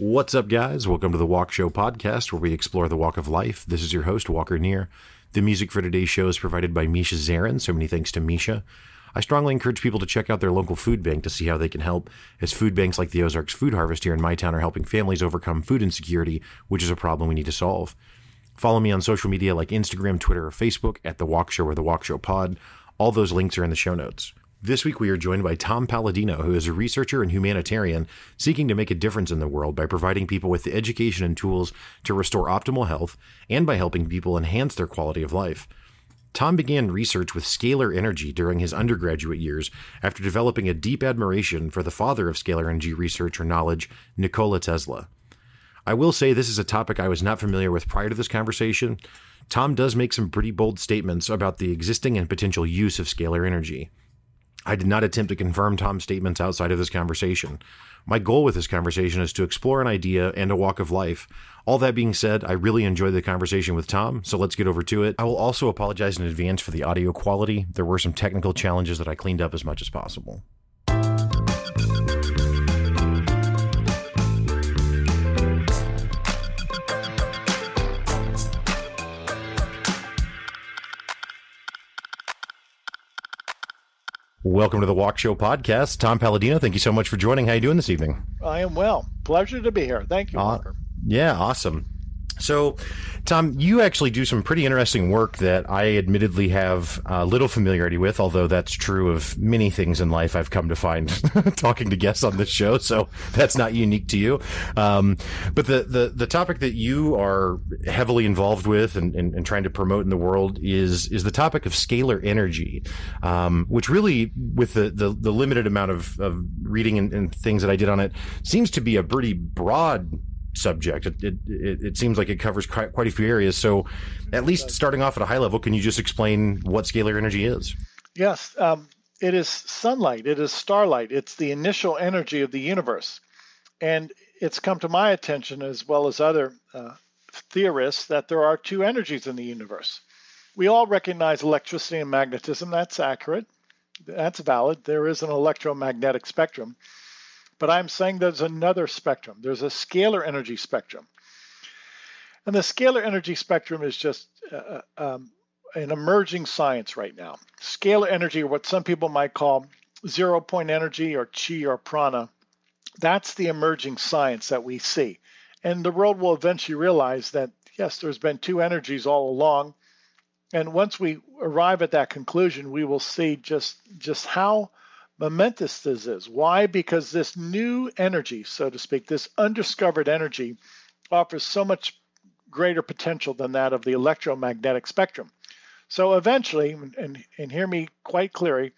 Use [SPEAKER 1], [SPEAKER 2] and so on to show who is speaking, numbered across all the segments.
[SPEAKER 1] What's up, guys? Welcome to the Walk Show podcast, where we explore the walk of life. This is your host, Walker Neer. The music for today's show is provided by Misha Zarin, so many thanks to Misha. I strongly encourage people to check out their local food bank to see how they can help, as food banks like the Ozarks Food Harvest here in my town are helping families overcome food insecurity, which is a problem we need to solve. Follow me on social media like Instagram, Twitter, or Facebook at The Walk Show or The Walk Show Pod. All those links are in the show notes. This week, we are joined by Tom Paladino, who is a researcher and humanitarian seeking to make a difference in the world by providing people with the education and tools to restore optimal health and by helping people enhance their quality of life. Tom began research with scalar energy during his undergraduate years after developing a deep admiration for the father of scalar energy research or knowledge, Nikola Tesla. I will say this is a topic I was not familiar with prior to this conversation. Tom does make some pretty bold statements about the existing and potential use of scalar energy. I did not attempt to confirm Tom's statements outside of this conversation. My goal with this conversation is to explore an idea and a walk of life. All that being said, I really enjoyed the conversation with Tom, so let's get over to it. I will also apologize in advance for the audio quality. There were some technical challenges that I cleaned up as much as possible. Welcome to the Walk Show podcast. Tom Paladino, thank you so much for joining. How are you doing this evening?
[SPEAKER 2] I am well. Pleasure to be here. Thank you, uh, Walker.
[SPEAKER 1] Yeah, awesome. So, Tom, you actually do some pretty interesting work that I admittedly have a little familiarity with, although that's true of many things in life I've come to find talking to guests on this show. So that's not unique to you. Um, but the, the, the topic that you are heavily involved with and, and, and, trying to promote in the world is, is the topic of scalar energy, um, which really, with the, the, the, limited amount of, of reading and, and things that I did on it, seems to be a pretty broad subject. It, it, it, seems like it covers quite, quite a few areas. So, at least starting off at a high level, can you just explain what scalar energy is?
[SPEAKER 2] Yes. Um, it is sunlight, it is starlight, it's the initial energy of the universe. And it's come to my attention, as well as other uh, theorists, that there are two energies in the universe. We all recognize electricity and magnetism. That's accurate. That's valid. There is an electromagnetic spectrum. But I'm saying there's another spectrum. There's a scalar energy spectrum. And the scalar energy spectrum is just uh, uh, um, an emerging science right now. Scalar energy, or what some people might call zero point energy or chi or prana, that's the emerging science that we see. And the world will eventually realize that, yes, there's been two energies all along. And once we arrive at that conclusion, we will see just, just how momentous this is. Why? Because this new energy, so to speak, this undiscovered energy, offers so much greater potential than that of the electromagnetic spectrum. So eventually, and, and hear me quite clearly,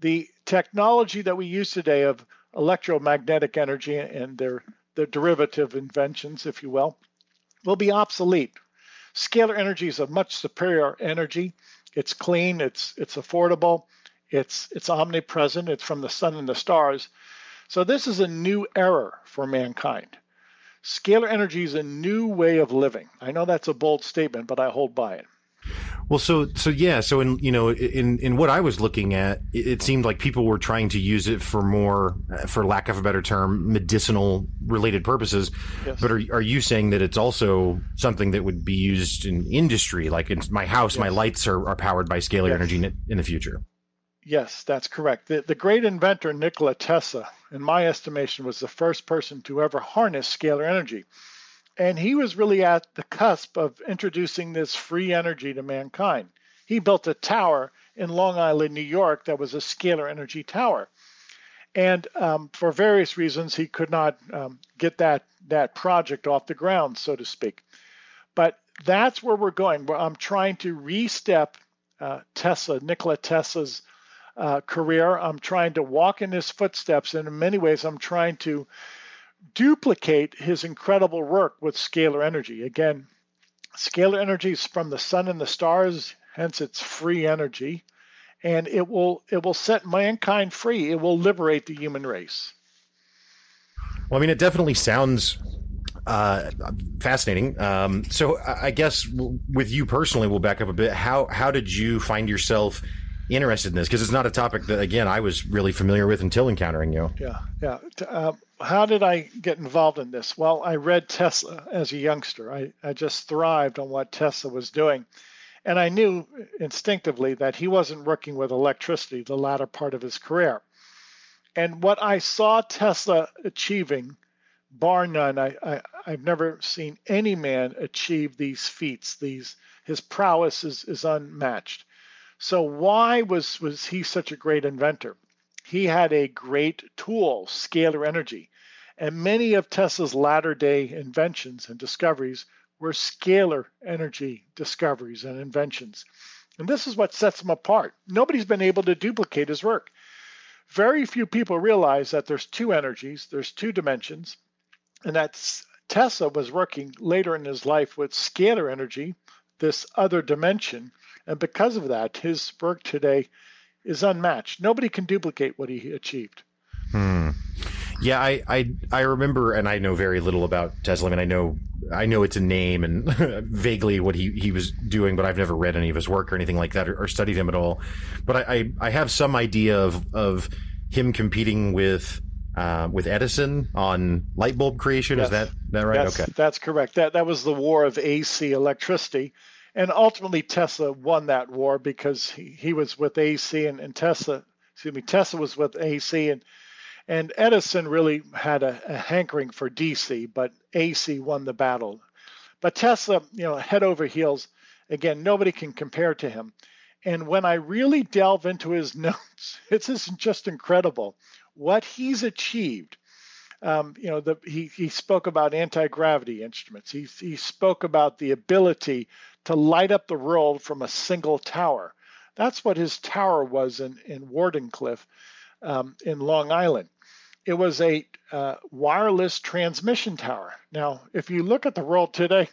[SPEAKER 2] the technology that we use today of electromagnetic energy and their, their derivative inventions, if you will, will be obsolete. Scalar energy is a much superior energy. It's clean, it's, it's affordable, it's it's omnipresent. It's from the sun and the stars. So this is a new era for mankind. Scalar energy is a new way of living. I know that's a bold statement, but I hold by it.
[SPEAKER 1] Well, so so yeah, so in you know in in what I was looking at, it, seemed like people were trying to use it for more, for lack of a better term, medicinal related purposes. Yes. But are are you saying that it's also something that would be used in industry, like in my house, yes. my lights are, are powered by scalar yes. energy in the future?
[SPEAKER 2] Yes, that's correct. The, the great inventor Nikola Tesla, in my estimation, was the first person to ever harness scalar energy. And he was really at the cusp of introducing this free energy to mankind. He built a tower in Long Island, New York, that was a scalar energy tower. And um, for various reasons, he could not um, get that, that project off the ground, so to speak. But that's where we're going. I'm trying to re-step uh, Tesla, Nikola Tesla's uh, career. I'm trying to walk in his footsteps, and in many ways, I'm trying to duplicate his incredible work with scalar energy. Again, scalar energy is from the sun and the stars, hence it's free energy, and it will it will set mankind free. It will liberate the human race.
[SPEAKER 1] Well, I mean, it definitely sounds uh, fascinating. Um, so, I guess with you personally, we'll back up a bit. How how did you find yourself interested in this because it's not a topic that again I was really familiar with until encountering you.
[SPEAKER 2] Yeah, yeah. Uh, how did I get involved in this? Well, I read Tesla as a youngster. I, I just thrived on what Tesla was doing. And I knew instinctively that he wasn't working with electricity the latter part of his career. And what I saw Tesla achieving, bar none, I, I, I've never seen any man achieve these feats. These his prowess is, is unmatched. So why was, was he such a great inventor? He had a great tool, scalar energy. And many of Tesla's latter day inventions and discoveries were scalar energy discoveries and inventions. And this is what sets him apart. Nobody's been able to duplicate his work. Very few people realize that there's two energies, there's two dimensions, and that Tesla was working later in his life with scalar energy, this other dimension. And because of that, his work today is unmatched. Nobody can duplicate what he achieved.
[SPEAKER 1] Hmm. Yeah, I, I I remember, and I know very little about Tesla. I mean, I know I know it's a name and vaguely what he, he was doing, but I've never read any of his work or anything like that, or, or studied him at all. But I, I, I have some idea of of him competing with uh, with Edison on light bulb creation. Yes. Is that that right?
[SPEAKER 2] That's, okay, that's correct. That that was the war of AC electricity and ultimately Tesla won that war because he, he was with AC and, and Tesla, excuse me, Tesla was with AC and and Edison really had a, a hankering for DC, but AC won the battle. But Tesla, you know, head over heels, again, nobody can compare to him. And when I really delve into his notes, it's just incredible what he's achieved. Um, you know, the, he, he spoke about anti gravity instruments. He, he spoke about the ability to light up the world from a single tower. That's what his tower was in, in Wardenclyffe um, in Long Island. It was a uh, wireless transmission tower. Now, if you look at the world today,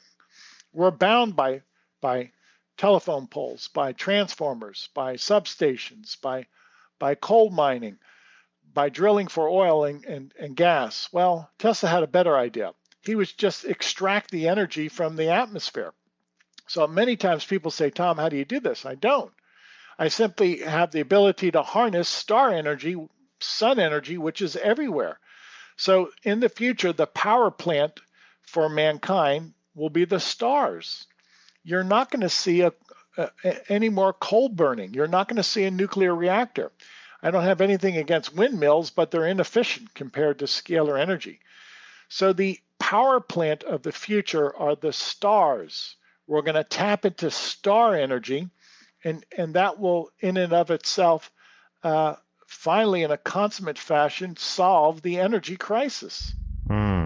[SPEAKER 2] we're bound by, by telephone poles, by transformers, by substations, by, by coal mining, by drilling for oil and, and, and gas. Well, Tesla had a better idea. He would just extract the energy from the atmosphere. So many times people say, Tom, how do you do this? I don't. I simply have the ability to harness star energy, sun energy, which is everywhere. So in the future, the power plant for mankind will be the stars. You're not going to see a, a, any more coal burning. You're not going to see a nuclear reactor. I don't have anything against windmills, but they're inefficient compared to scalar energy. So the power plant of the future are the stars. We're going to tap into star energy, and, and that will, in and of itself, uh, finally, in a consummate fashion, solve the energy crisis.
[SPEAKER 1] Mm.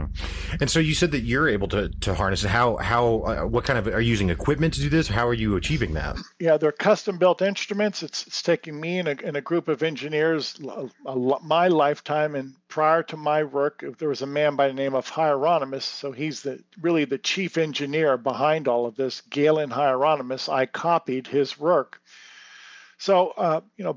[SPEAKER 1] And so you said that you're able to to harness it. How how uh, what kind of are you using equipment to do this? How are you achieving that?
[SPEAKER 2] Yeah, they're custom built instruments. It's it's taking me and a, and a group of engineers a, a, my lifetime. And prior to my work, there was a man by the name of Hieronymus. So he's the really the chief engineer behind all of this. Galen Hieronymus. I copied his work. So uh, you know,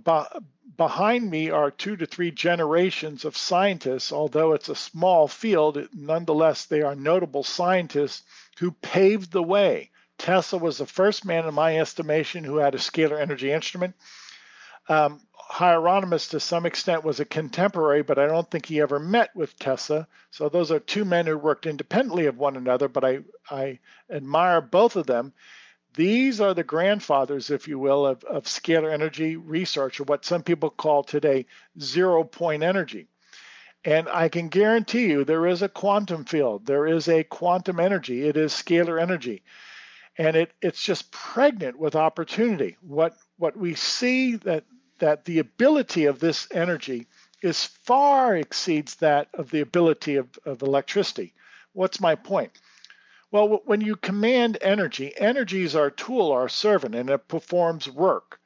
[SPEAKER 2] behind me are two to three generations of scientists. Although it's a small field, nonetheless, they are notable scientists who paved the way. Tesla was the first man, in my estimation, who had a scalar energy instrument. Um, Hieronymus, to some extent, was a contemporary, but I don't think he ever met with Tesla. So those are two men who worked independently of one another, but I, I admire both of them. These are the grandfathers, if you will, of, of scalar energy research, or what some people call today zero point energy. And I can guarantee you there is a quantum field, there is a quantum energy, it is scalar energy. And it, it's just pregnant with opportunity. What what we see that that the ability of this energy is far exceeds that of the ability of, of electricity. What's my point? Well, when you command energy, energy is our tool, our servant, and it performs work.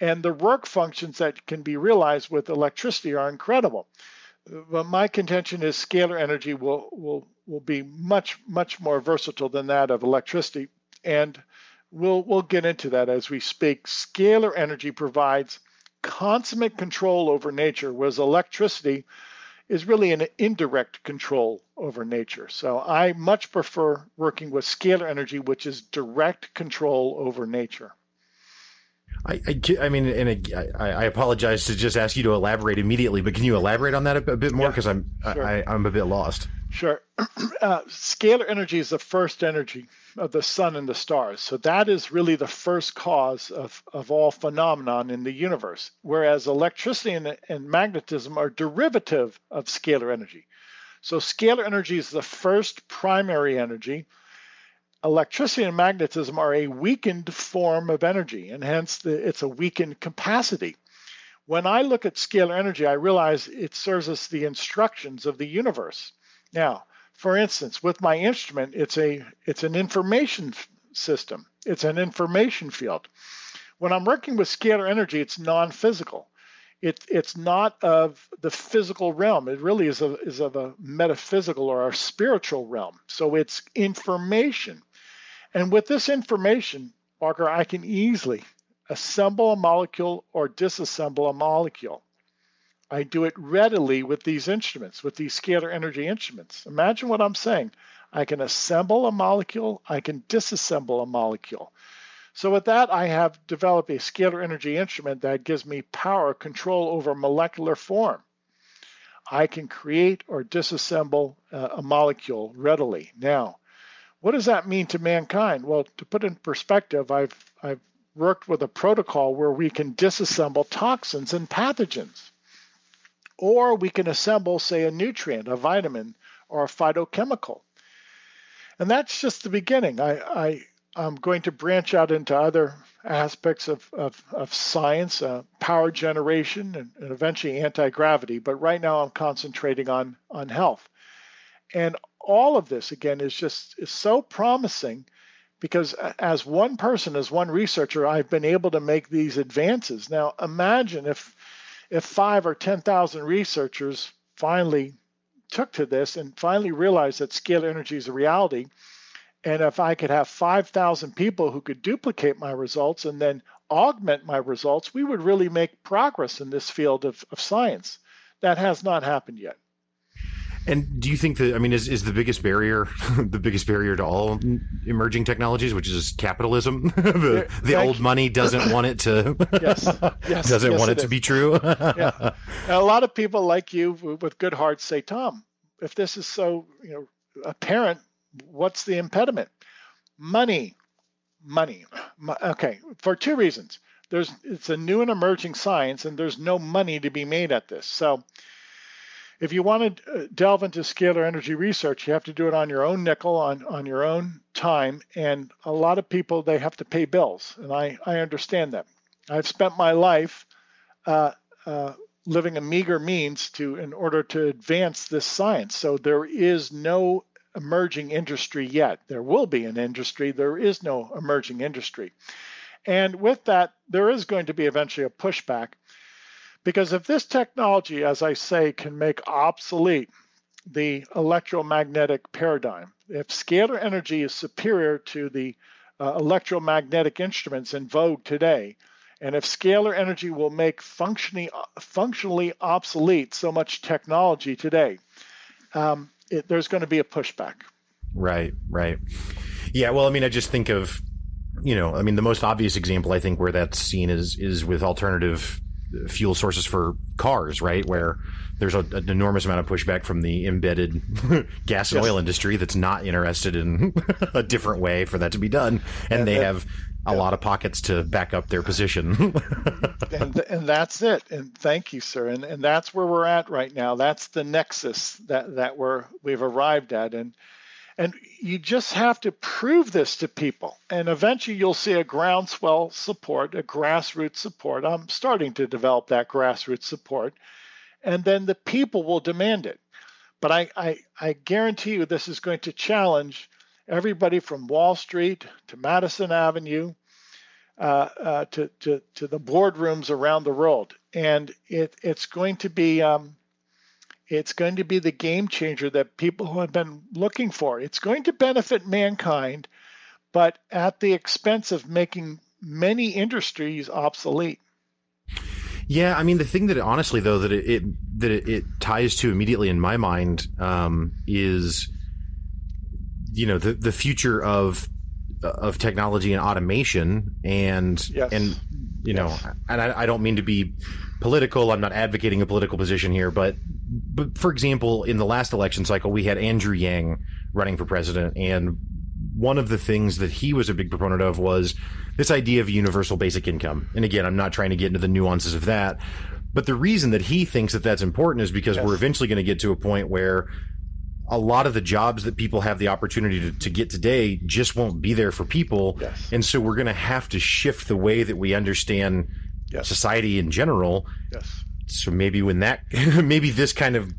[SPEAKER 2] And the work functions that can be realized with electricity are incredible. But my contention is scalar energy will, will, will be much, much more versatile than that of electricity. And we'll, we'll get into that as we speak. Scalar energy provides consummate control over nature, whereas electricity is really an indirect control over nature. So I much prefer working with scalar energy, which is direct control over nature.
[SPEAKER 1] I, I, I mean, and I, I, apologize to just ask you to elaborate immediately, but can you elaborate on that a, a bit more? Because yeah, I'm sure. I, I'm a bit lost.
[SPEAKER 2] Sure. Uh, scalar energy is the first energy of the sun and the stars. So that is really the first cause of, of all phenomenon in the universe. Whereas electricity and, and magnetism are derivative of scalar energy. So scalar energy is the first primary energy electricity and magnetism are a weakened form of energy, and hence the, it's a weakened capacity. When I look at scalar energy, I realize it serves as the instructions of the universe. Now, for instance, with my instrument, it's a it's an information system. It's an information field. When I'm working with scalar energy, it's non-physical. It, it's not of the physical realm. It really is, a, is of a metaphysical or a spiritual realm. So it's information. And with this information, Walker, I can easily assemble a molecule or disassemble a molecule. I do it readily with these instruments, with these scalar energy instruments. Imagine what I'm saying. I can assemble a molecule, I can disassemble a molecule. So with that, I have developed a scalar energy instrument that gives me power control over molecular form. I can create or disassemble uh, a molecule readily. Now, what does that mean to mankind? Well, to put in perspective, I've I've worked with a protocol where we can disassemble toxins and pathogens. Or we can assemble, say, a nutrient, a vitamin, or a phytochemical. And that's just the beginning. I, I, am going to branch out into other aspects of, of, of science, uh, power generation, and, and eventually anti gravity. But right now I'm concentrating on, on health. And all of this again is just is so promising because as one person as one researcher i've been able to make these advances now imagine if if 5 or 10,000 researchers finally took to this and finally realized that scalar energy is a reality and if i could have 5,000 people who could duplicate my results and then augment my results we would really make progress in this field of, of science. That has not happened yet
[SPEAKER 1] and do you think that I mean is, is the biggest barrier the biggest barrier to all emerging technologies, which is capitalism? the the old money doesn't want it to yes, yes doesn't yes, want it, it to be true.
[SPEAKER 2] yeah. a lot of people like you with good hearts say, Tom, if this is so you know apparent, what's the impediment? Money, money. Okay, for two reasons. There's it's a new and emerging science, and there's no money to be made at this. So if you want to uh, delve into scalar energy research, you have to do it on your own nickel, on, on your own time. And a lot of people, they have to pay bills. And I, I understand that. I've spent my life uh, uh, living a meager means to in order to advance this science. So there is no emerging industry yet. There will be an industry. There is no emerging industry. And with that, there is going to be eventually a pushback because if this technology, as I say, can make obsolete the electromagnetic paradigm, if scalar energy is superior to the uh, electromagnetic instruments in vogue today, and if scalar energy will make functionally, functionally obsolete so much technology today, um, it, there's going to be a pushback.
[SPEAKER 1] Right, right. Yeah, well, I mean, I just think of, you know, I mean, the most obvious example I think where that's seen is is with alternative fuel sources for cars, right? Where there's a, an enormous amount of pushback from the embedded gas and yes. oil industry that's not interested in a different way for that to be done, and, and they that, have a yeah. lot of pockets to back up their position.
[SPEAKER 2] and and that's it. And thank you, sir. And and that's where we're at right now. That's the nexus that that we're we've arrived at. And and you just have to prove this to people. And eventually you'll see a groundswell support, a grassroots support. I'm starting to develop that grassroots support. And then the people will demand it. But I, I, I guarantee you this is going to challenge everybody from Wall Street to Madison Avenue uh, uh, to, to, to the boardrooms around the world. And it, it's going to be. Um, it's going to be the game changer that people have been looking for. It's going to benefit mankind, but at the expense of making many industries obsolete.
[SPEAKER 1] Yeah, I mean the thing that it, honestly though that it, it that it, it, ties to immediately in my mind um, is you know the the future of of technology and automation and yes. and you know, and I, I don't mean to be political. I'm not advocating a political position here, but, but for example, in the last election cycle, we had Andrew Yang running for president, and one of the things that he was a big proponent of was this idea of universal basic income. And again, I'm not trying to get into the nuances of that, but the reason that he thinks that that's important is because yes. we're eventually going to get to a point where a lot of the jobs that people have the opportunity to, to get today just won't be there for people. Yes. And so we're going to have to shift the way that we understand yes. society in general. Yes. So maybe when that, maybe this kind of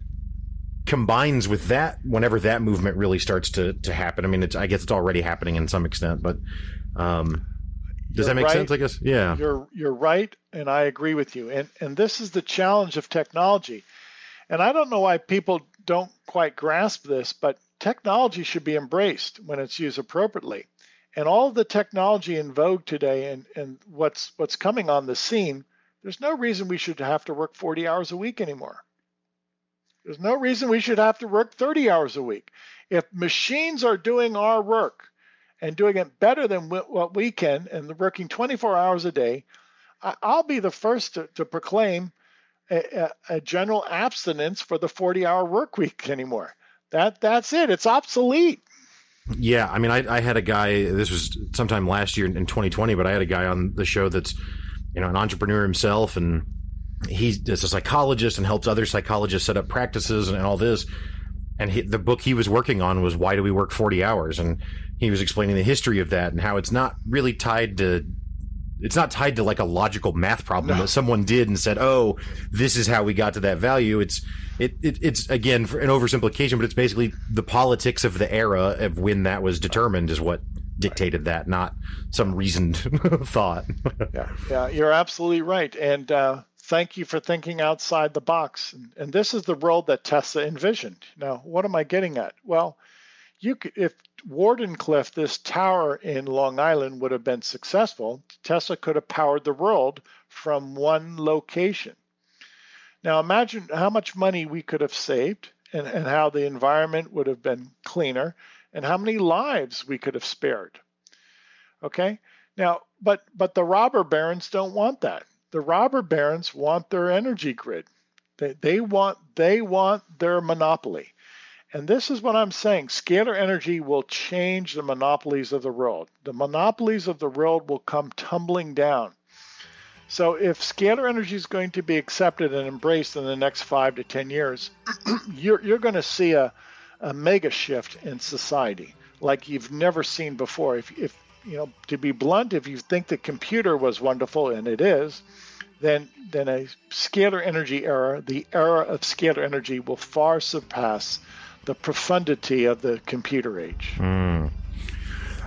[SPEAKER 1] combines with that, whenever that movement really starts to, to happen. I mean, it's, I guess it's already happening in some extent, but, um, does you're that make right. sense? I guess. Yeah.
[SPEAKER 2] You're, you're right. And I agree with you. And, and this is the challenge of technology. And I don't know why people don't quite grasp this, but technology should be embraced when it's used appropriately. And all of the technology in vogue today and, and what's what's coming on the scene, there's no reason we should have to work 40 hours a week anymore. There's no reason we should have to work 30 hours a week. If machines are doing our work and doing it better than what we can and working 24 hours a day, I'll be the first to, to proclaim a, a general abstinence for the 40 hour work week anymore. That that's it. It's obsolete.
[SPEAKER 1] Yeah, I mean, I, I had a guy. This was sometime last year in 2020, but I had a guy on the show that's, you know, an entrepreneur himself, and he's a psychologist and helps other psychologists set up practices and, and all this. And he, the book he was working on was "Why Do We Work 40 Hours?" and he was explaining the history of that and how it's not really tied to it's not tied to like a logical math problem no. that someone did and said, "Oh, this is how we got to that value." It's it, it it's again an oversimplification, but it's basically the politics of the era of when that was determined is what dictated that, not some reasoned thought.
[SPEAKER 2] yeah, yeah, you're absolutely right, and uh, thank you for thinking outside the box. And, and this is the world that Tesla envisioned. Now, what am I getting at? Well, you could, if Wardenclyffe, this tower in Long Island, would have been successful, Tesla could have powered the world from one location. Now imagine how much money we could have saved and, and how the environment would have been cleaner and how many lives we could have spared. Okay? Now, but but the robber barons don't want that. The robber barons want their energy grid. They, they want they want their monopoly. And this is what I'm saying. Scalar energy will change the monopolies of the world. The monopolies of the world will come tumbling down. So if scalar energy is going to be accepted and embraced in the next five to 10 years, you're, you're going to see a, a mega shift in society like you've never seen before. If, if, you know, to be blunt, if you think the computer was wonderful, and it is, then, then a scalar energy era, the era of scalar energy will far surpass the profundity of the computer age.
[SPEAKER 1] Mm.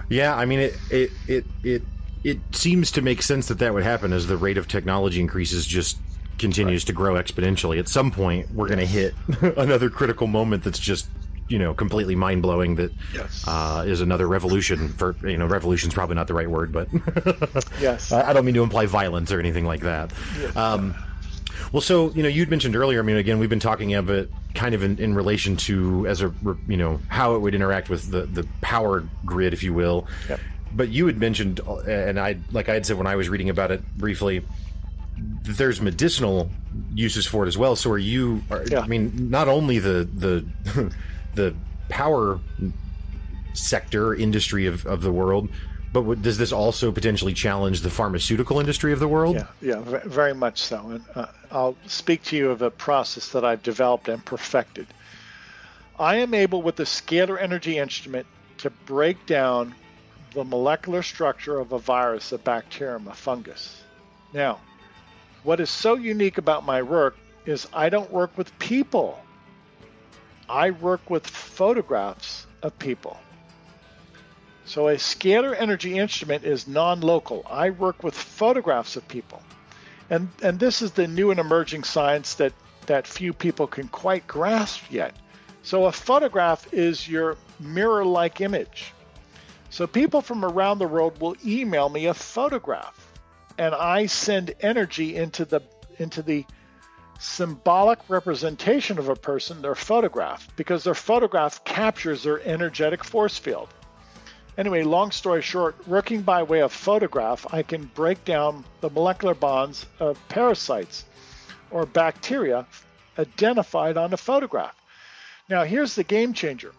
[SPEAKER 1] Yeah, I mean it it it it it seems to make sense that that would happen as the rate of technology increases just continues right. to grow exponentially. At some point, we're going to hit another critical moment that's just you know completely mind blowing. That yes. uh, is another revolution. For you know, revolution's probably not the right word, but yes, I don't mean to imply violence or anything like that. Yes. Um, well, so you know, you'd mentioned earlier. I mean, again, we've been talking of it kind of in, in relation to as a you know how it would interact with the the power grid, if you will. Yep. But you had mentioned, and I like I had said when I was reading about it briefly, there's medicinal uses for it as well. So are you? Are, yeah. I mean, not only the the the power sector industry of, of the world, but does this also potentially challenge the pharmaceutical industry of the world?
[SPEAKER 2] Yeah, yeah, very much so. And uh, I'll speak to you of a process that I've developed and perfected. I am able, with the scalar energy instrument, to break down the molecular structure of a virus, a bacterium, a fungus. Now, what is so unique about my work is I don't work with people. I work with photographs of people. So a scalar energy instrument is non-local. I work with photographs of people. And, and this is the new and emerging science that, that few people can quite grasp yet. So a photograph is your mirror-like image. So people from around the world will email me a photograph and I send energy into the into the symbolic representation of a person, their photograph, because their photograph captures their energetic force field. Anyway, long story short, working by way of photograph, I can break down the molecular bonds of parasites or bacteria identified on a photograph. Now, here's the game changer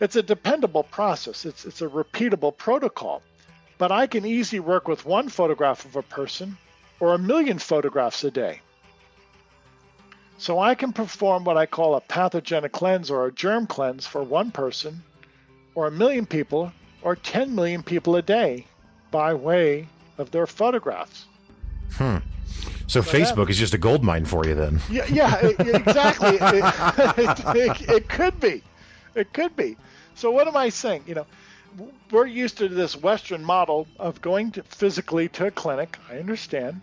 [SPEAKER 2] it's a dependable process, it's, it's a repeatable protocol, but I can easily work with one photograph of a person or a million photographs a day. So I can perform what I call a pathogenic cleanse or a germ cleanse for one person or a million people or 10 million people a day by way of their photographs.
[SPEAKER 1] Hmm. So, so Facebook that, is just a gold mine for you then.
[SPEAKER 2] Yeah, yeah exactly. it, it, it, could be. It could be. So what am I saying? You know, we're used to this Western model of going to physically to a clinic. I understand.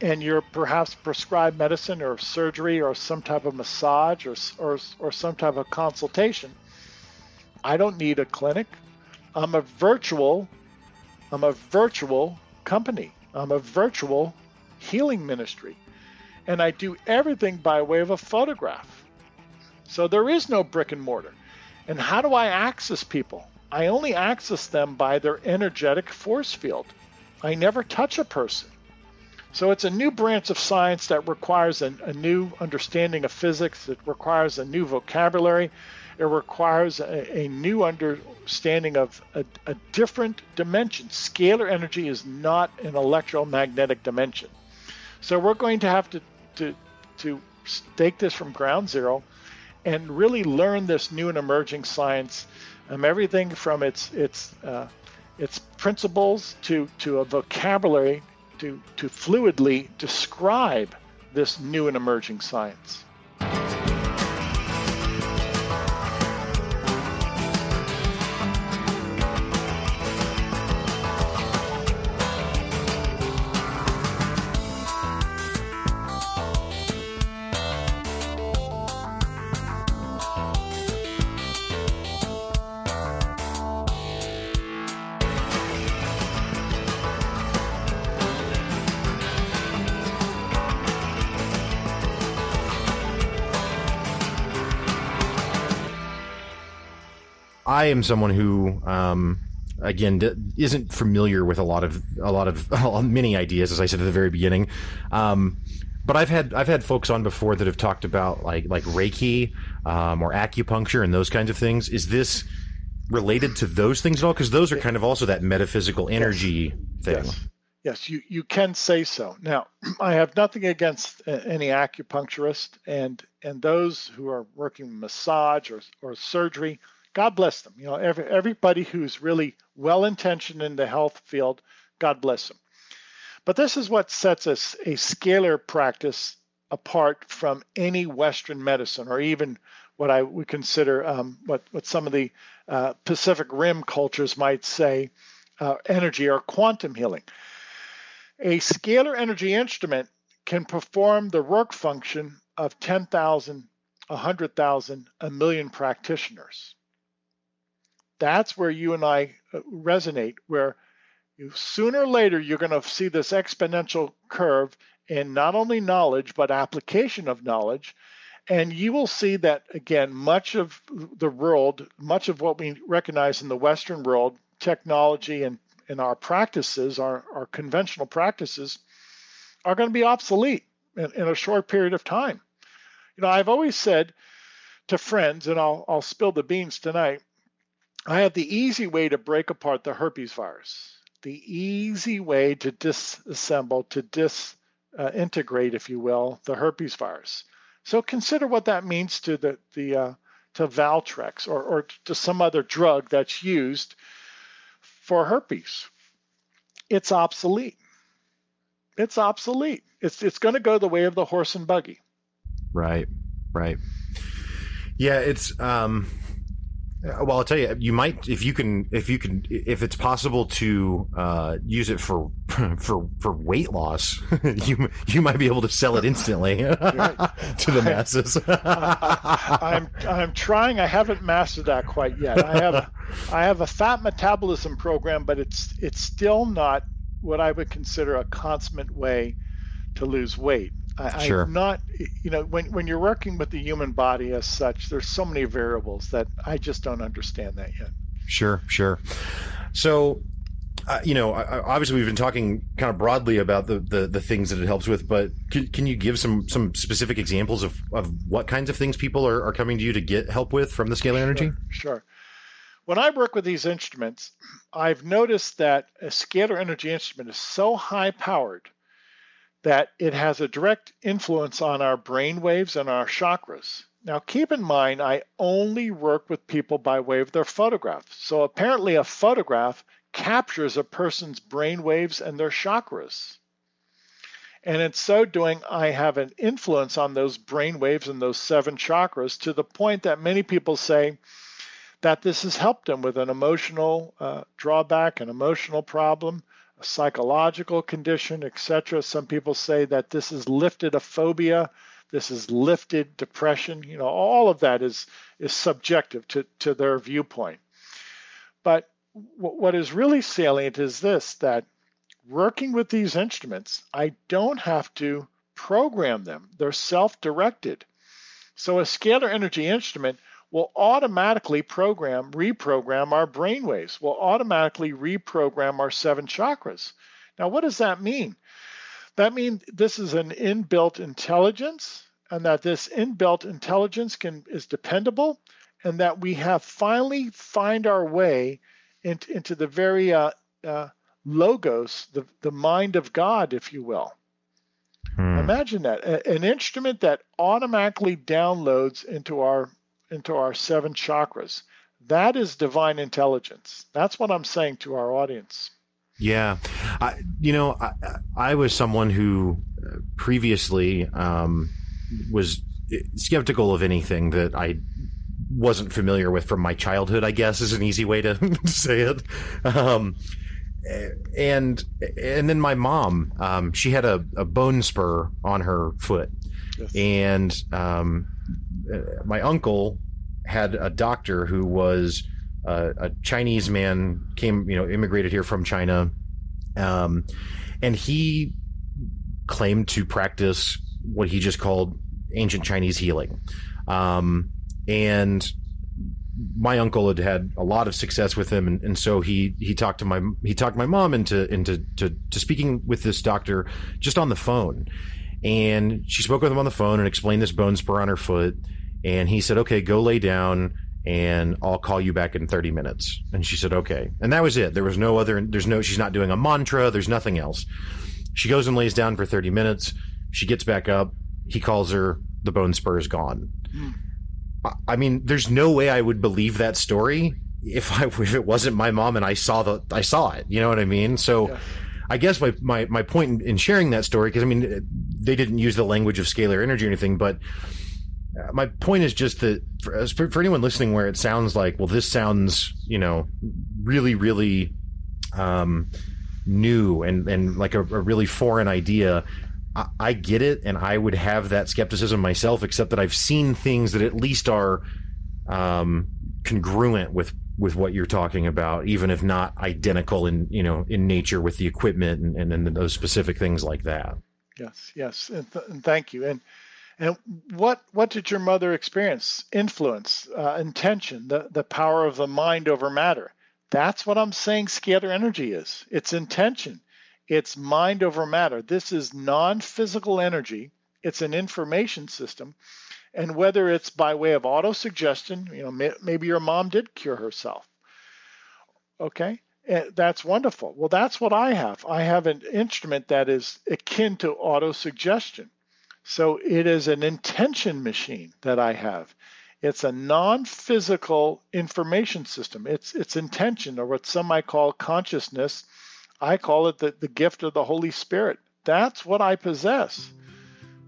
[SPEAKER 2] And you're perhaps prescribed medicine or surgery or some type of massage or, or, or some type of consultation. I don't need a clinic. I'm a virtual, I'm a virtual company. I'm a virtual healing ministry. And I do everything by way of a photograph. So there is no brick and mortar. And how do I access people? I only access them by their energetic force field. I never touch a person. So it's a new branch of science that requires a, a new understanding of physics. It requires a new vocabulary. It requires a, a new understanding of a, a different dimension. Scalar energy is not an electromagnetic dimension. So we're going to have to, to, to take this from ground zero and really learn this new and emerging science, um, everything from its its uh, its principles to to a vocabulary to to fluidly describe this new and emerging science.
[SPEAKER 1] Am someone who, um, again, d- isn't familiar with a lot of a lot of many ideas, as I said at the very beginning. Um, but I've had I've had folks on before that have talked about like like Reiki um, or acupuncture and those kinds of things. Is this related to those things at all? Because those are kind of also that metaphysical energy
[SPEAKER 2] yes. thing. Yes. Yes, you, you can say so. Now, I have nothing against any acupuncturist and and those who are working massage or, or surgery. God bless them. You know, every, everybody who's really well intentioned in the health field, God bless them. But this is what sets us a scalar practice apart from any Western medicine, or even what I would consider um, what what some of the uh, Pacific Rim cultures might say uh, energy or quantum healing. A scalar energy instrument can perform the work function of 10,000, 100,000, a million practitioners that's where you and I uh, resonate, where you, sooner or later you're going to see this exponential curve in not only knowledge, but application of knowledge. And you will see that, again, much of the world, much of what we recognize in the Western world, technology and, and our practices, our, our conventional practices, are going to be obsolete in, in a short period of time. You know, I've always said to friends, and I'll, I'll spill the beans tonight, I have the easy way to break apart the herpes virus, the easy way to disassemble, to disintegrate, uh, if you will, the herpes virus. So consider what that means to the, the uh, to Valtrex or, or to some other drug that's used for herpes. It's obsolete. It's obsolete. It's it's going to go the way of the horse and buggy.
[SPEAKER 1] Right. Right. Yeah, it's um well, I'll tell you, you might if you can if you can if it's possible to uh, use it for for for weight loss, you you might be able to sell it instantly to the masses.
[SPEAKER 2] I, I'm, I'm trying. I haven't mastered that quite yet. I have I have a fat metabolism program, but it's it's still not what I would consider a consummate way to lose weight. I, sure. I'm not, you know, when, when you're working with the human body as such, there's so many variables that I just don't understand that yet.
[SPEAKER 1] Sure, sure. So, uh, you know, obviously we've been talking kind of broadly about the, the, the things that it helps with, but can, can, you give some, some specific examples of, of what kinds of things people are, are coming to you to get help with from the scalar
[SPEAKER 2] sure,
[SPEAKER 1] energy?
[SPEAKER 2] Sure. When I work with these instruments, I've noticed that a scalar energy instrument is so high powered that it has a direct influence on our brain waves and our chakras. Now, keep in mind, I only work with people by way of their photograph. So apparently, a photograph captures a person's brain waves and their chakras. And in so doing, I have an influence on those brain waves and those seven chakras to the point that many people say that this has helped them with an emotional uh, drawback, an emotional problem, a psychological condition, etc. Some people say that this has lifted a phobia this is lifted depression. You know, all of that is is subjective to, to their viewpoint. But what is really salient is this that working with these instruments, I don't have to program them. They're self-directed. So a scalar energy instrument will automatically program, reprogram our brain waves, will automatically reprogram our seven chakras. Now, what does that mean? That means this is an inbuilt intelligence and that this inbuilt intelligence can is dependable and that we have finally find our way into, into the very uh, uh, logos, the, the mind of God, if you will. Hmm. Imagine that a, an instrument that automatically downloads into our into our seven chakras. That is divine intelligence. That's what I'm saying to our audience.
[SPEAKER 1] Yeah, I, you know, I, I was someone who uh, previously um, was skeptical of anything that I wasn't familiar with from my childhood. I guess is an easy way to say it. Um, and and then my mom, um, she had a, a, bone spur on her foot, yes. and um, my uncle had a doctor who was a Chinese man came, you know, immigrated here from China, um, and he claimed to practice what he just called ancient Chinese healing, um, and my uncle had had a lot of success with him, and, and, so he he talked to my he talked my mom into into to, to speaking with this doctor just on the phone, and she spoke with him on the phone and explained this bone spur on her foot, and he said, "Okay, go lay down." and I'll call you back in 30 minutes. And she said, okay. And that was it. There was no other, there's no, she's not doing a mantra. There's nothing else. She goes and lays down for 30 minutes. She gets back up. He calls her. The bone spur is gone. Mm. I mean, there's no way I would believe that story if I, if it wasn't my mom and I saw the, I saw it. You know what I mean? So, yeah. I guess my, my, my point in sharing that story, because I mean, they didn't use the language of scalar energy or anything, but uh, my point is just that for, for, for, anyone listening where it sounds like, well, this sounds, you know, really, really, um, new and, and like a, a really foreign idea. I, I, get it. And I would have that skepticism myself, except that I've seen things that at least are, um, congruent with, with what you're talking about, even if not identical in, you know, in nature with the equipment and, and, and those specific things like that.
[SPEAKER 2] Yes. Yes. And, th- and thank you. And, and what what did your mother experience? Influence, uh, intention, the the power of the mind over matter. That's what I'm saying. Scalar energy is. It's intention. It's mind over matter. This is non-physical energy. It's an information system, and whether it's by way of autosuggestion, you know, may, maybe your mom did cure herself. Okay, and that's wonderful. Well, that's what I have. I have an instrument that is akin to autosuggestion. So it is an intention machine that I have. It's a non-physical information system. It's it's intention, or what some might call consciousness. I call it the, the gift of the Holy Spirit. That's what I possess.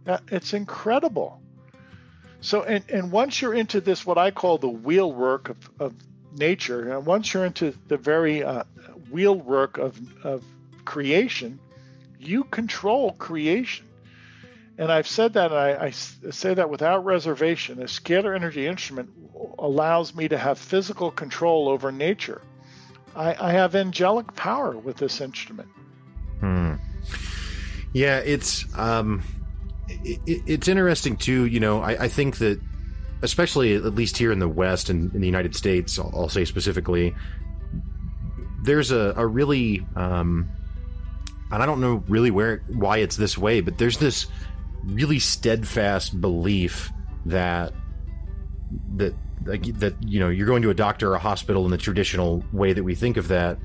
[SPEAKER 2] It's incredible. So, and, and once you're into this, what I call the wheel work of, of nature, and once you're into the very uh, wheel work of, of creation, you control creation. And I've said that, and I, I, say that without reservation. A scalar energy instrument allows me to have physical control over nature. I, I have angelic power with this instrument.
[SPEAKER 1] Hmm. Yeah, it's um, it, it's interesting too. You know, I, I think that especially at least here in the West and in the United States, I'll, I'll say specifically, there's a, a really, um, and I don't know really where why it's this way, but there's this really steadfast belief that that that you know you're going to a doctor or a hospital in the traditional way that we think of that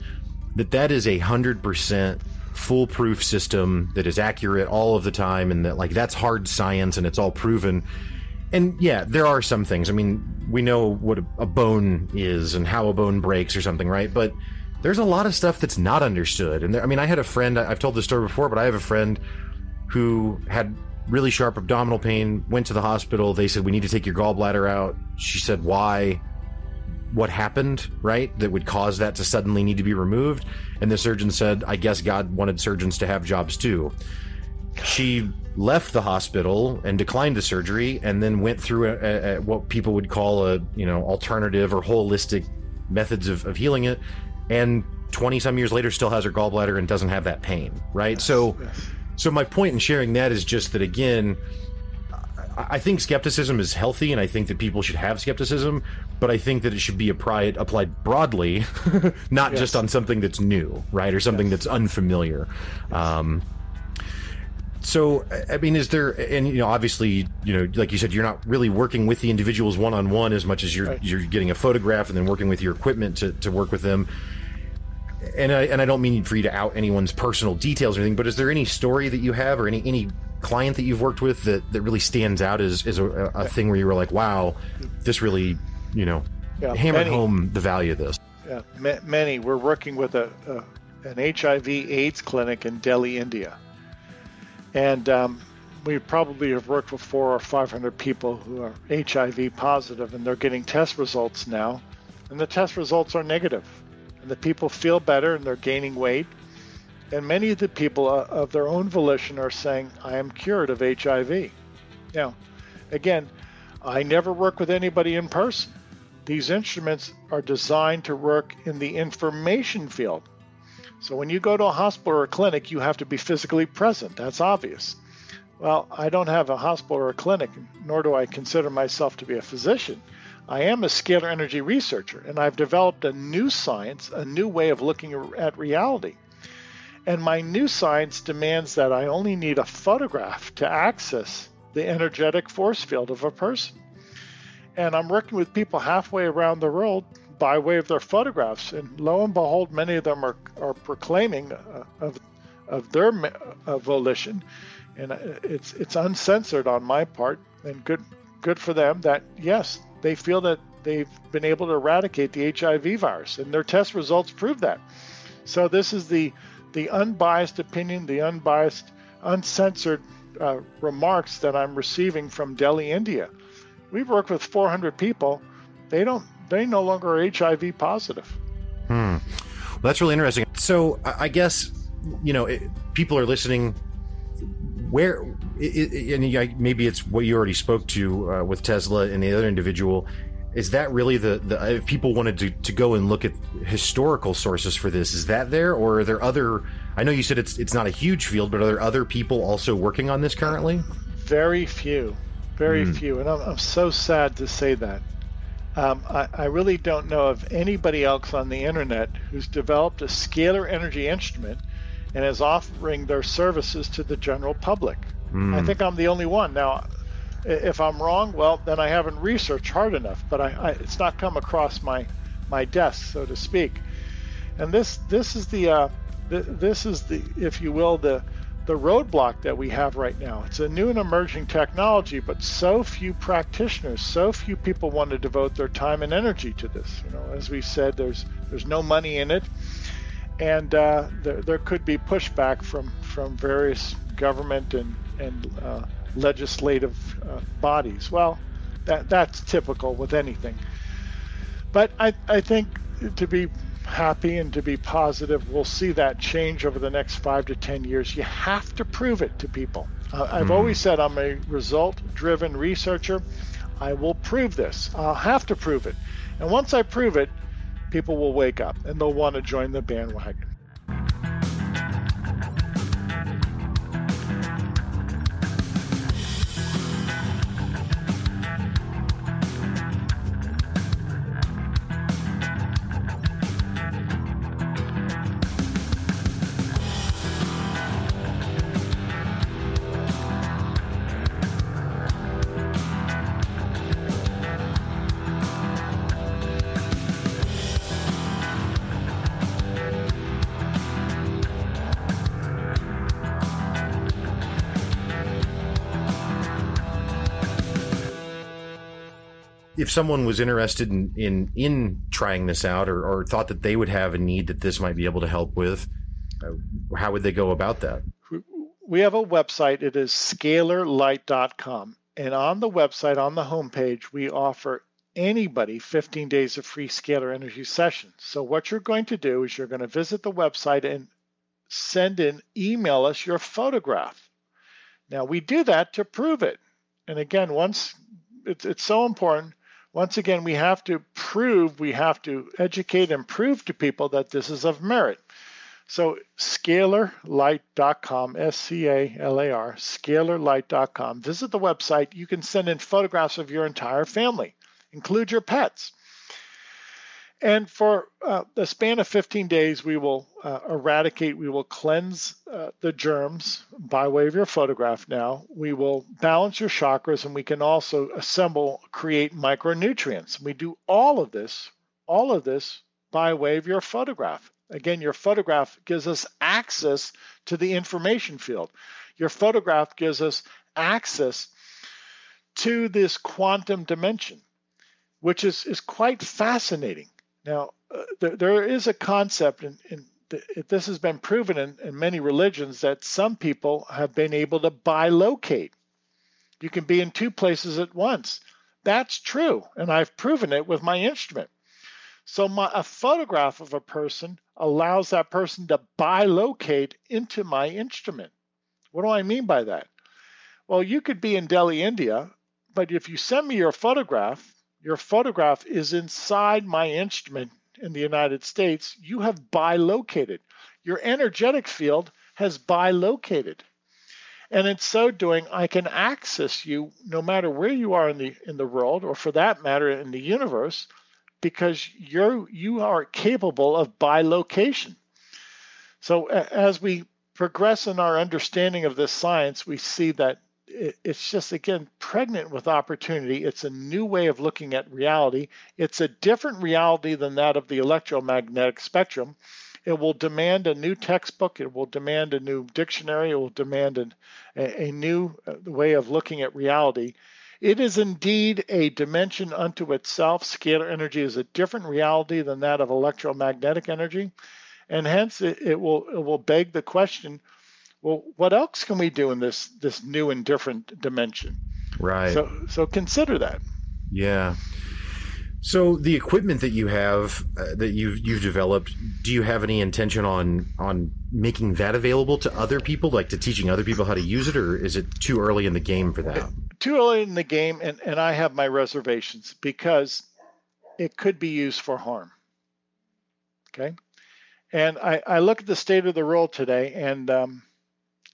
[SPEAKER 1] that that is a hundred percent foolproof system that is accurate all of the time and that like that's hard science and it's all proven. And yeah there are some things. I mean we know what a, bone is and how a bone breaks or something right? But there's a lot of stuff that's not understood. And there, i mean i had a friend i've told this story before but i have a friend who had really sharp abdominal pain went to the hospital. They said we need to take your gallbladder out. She said why what happened, right? That would cause that to suddenly need to be removed. And the surgeon said, I guess God wanted surgeons to have jobs too. She left the hospital and declined the surgery and then went through a, a, what people would call a, you know, alternative or holistic methods of, of healing it. And 20 some years later still has her gallbladder and doesn't have that pain, right? Yes, so, yes. so my point in sharing that is just that again, I think skepticism is healthy, and I think that people should have skepticism, but I think that it should be applied applied broadly, not yes. just on something that's new, right, or something yes. that's unfamiliar. Um, so, I mean, is there, and you know, obviously, you know, like you said, you're not really working with the individuals one on one as much as you're right. you're getting a photograph and then working with your equipment to, to work with them. And I and I don't mean for you to out anyone's personal details or anything, but is there any story that you have or any any client that you've worked with that, that really stands out as, as a, a thing where you were like, wow, this really, you know, yeah, hammered many, home the value of this?
[SPEAKER 2] Yeah, ma- many. We're working with a, a, an HIV AIDS clinic in Delhi, India. And um, we probably have worked with four or 500 people who are HIV positive, and they're getting test results now. And the test results are negative. The people feel better and they're gaining weight and many of the people uh, of their own volition are saying, I am cured of HIV. Now, again, I never work with anybody in person. These instruments are designed to work in the information field. So when you go to a hospital or a clinic, you have to be physically present. That's obvious. Well, I don't have a hospital or a clinic, nor do I consider myself to be a physician. I am a scalar energy researcher, and I've developed a new science, a new way of looking at reality. And my new science demands that I only need a photograph to access the energetic force field of a person. And I'm working with people halfway around the world by way of their photographs. And lo and behold, many of them are, are proclaiming uh, of, of their volition. And uh, it's, it's uncensored on my part, and good, good for them that, yes, they feel that they've been able to eradicate the HIV virus, and their test results prove that. So, this is the the unbiased opinion, the unbiased, uncensored uh, remarks that I'm receiving from Delhi, India. We've worked with 400 people. They don't. They no longer are HIV positive.
[SPEAKER 1] Hmm. Well, that's really interesting. So I guess you know it, people are listening. Where it, it, and maybe it's what you already spoke to uh, with Tesla and the other individual. Is that really the, the if people wanted to, to go and look at historical sources for this is that there? Or are there other i know you said it's it's not a huge field but are there other people also working on this currently?
[SPEAKER 2] Very few. Very mm. few. And I'm, I'm so sad to say that. Um, I, I really don't know of anybody else on the internet who's developed a scalar energy instrument and is offering their services to the general public mm. i think i'm the only one now if I'm wrong, well, then I haven't researched hard enough. But I, I, it's not come across my my desk, so to speak. And this this is the uh, th- this is the if you will the the roadblock that we have right now. It's a new and emerging technology, but so few practitioners, so few people want to devote their time and energy to this. You know, as we said, there's there's no money in it, and uh, there, there could be pushback from from various government and and uh, legislative uh, bodies. Well, that that's typical with anything. But I, I think to be happy and to be positive, we'll see that change over the next five to ten years. You have to prove it to people. Uh, I've mm always said I'm a result-driven researcher. I will prove this. I'll have to prove it. And once I prove it, people will wake up and they'll want to join the bandwagon.
[SPEAKER 1] Someone was interested in in, in trying this out or, or thought that they would have a need that this might be able to help with, uh, how would they go about that?
[SPEAKER 2] We have a website. It is scalarlight.com. And on the website, on the homepage, we offer anybody 15 days of free scalar energy sessions. So what you're going to do is you're going to visit the website and send in, email us your photograph. Now we do that to prove it. And again, once it's, it's so important, once again, we have to prove, we have to educate and prove to people that this is of merit. So scalarlight.com, S-C-A-L-A-R, scalarlight.com. Visit the website. You can send in photographs of your entire family. Include your pets. And for uh, the span of 15 days, we will uh, eradicate, we will cleanse uh, the germs by way of your photograph now. We will balance your chakras, and we can also assemble, create micronutrients. We do all of this, all of this by way of your photograph. Again, your photograph gives us access to the information field. Your photograph gives us access to this quantum dimension, which is, is quite fascinating. Now, uh, there, there is a concept, and, this has been proven in, in many religions, that some people have been able to bilocate. You can be in two places at once. That's true, and I've proven it with my instrument. So my, a photograph of a person allows that person to bilocate into my instrument. What do I mean by that? Well, you could be in Delhi, India, but if you send me your photograph, your photograph is inside my instrument in the United States, you have bilocated. Your energetic field has bilocated. And in so doing, I can access you no matter where you are in the in the world, or for that matter in the universe, because you're you are capable of bilocation. So as we progress in our understanding of this science, we see that it's just again pregnant with opportunity. It's a new way of looking at reality. It's a different reality than that of the electromagnetic spectrum. It will demand a new textbook. It will demand a new dictionary. It will demand an, a, a new uh, way of looking at reality. It is indeed a dimension unto itself. Scalar energy is a different reality than that of electromagnetic energy, and hence it, it will it will beg the question: Well, what else can we do in this this new and different dimension?
[SPEAKER 1] Right.
[SPEAKER 2] So so consider that.
[SPEAKER 1] Yeah. So the equipment that you have uh, that you've you've developed, do you have any intention on on making that available to other people, like to teaching other people how to use it, or is it too early in the game for that?
[SPEAKER 2] Too early in the game, and, and I have my reservations because it could be used for harm. Okay, and I, I look at the state of the world today, and um,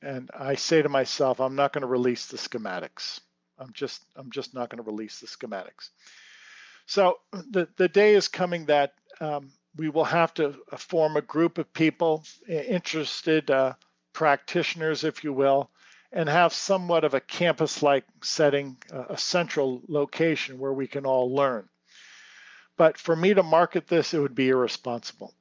[SPEAKER 2] and I say to myself, I'm not going to release the schematics. I'm just I'm just not going to release the schematics. So the, the day is coming that um, we will have to uh, form a group of people, interested uh, practitioners, if you will, and have somewhat of a campus like setting, uh, a central location where we can all learn. But for me to market this, it would be irresponsible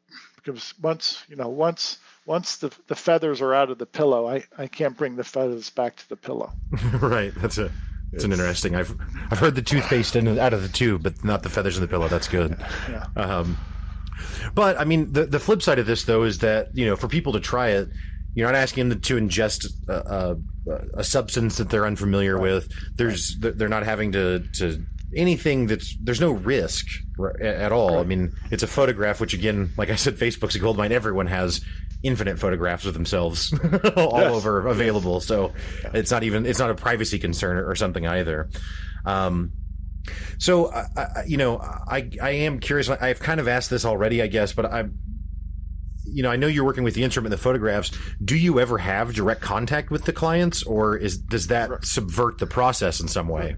[SPEAKER 2] because once, you know, once once the, the feathers are out of the pillow, I, I can't bring the feathers back to the pillow.
[SPEAKER 1] right. That's a it's, an interesting. I've I've heard the toothpaste in, out of the tube, but not the feathers in the pillow. That's good. Yeah. Um, but I mean, the the flip side of this though is that you know for people to try it, you're not asking them to ingest a, a, a substance that they're unfamiliar right. with. There's right. they're not having to to anything that's there's no risk at all. I mean, it's a photograph, which again, like I said, Facebook's a gold mine. Everyone has infinite photographs of themselves all yes. over available. So yeah. it's not even it's not a privacy concern or, something either. Um, so I, you know, I I am curious. I've kind of asked this already, I guess, but I'm you know, I know you're working with the instrument, the photographs. Do you ever have direct contact with the clients, or is does that subvert the process in some way?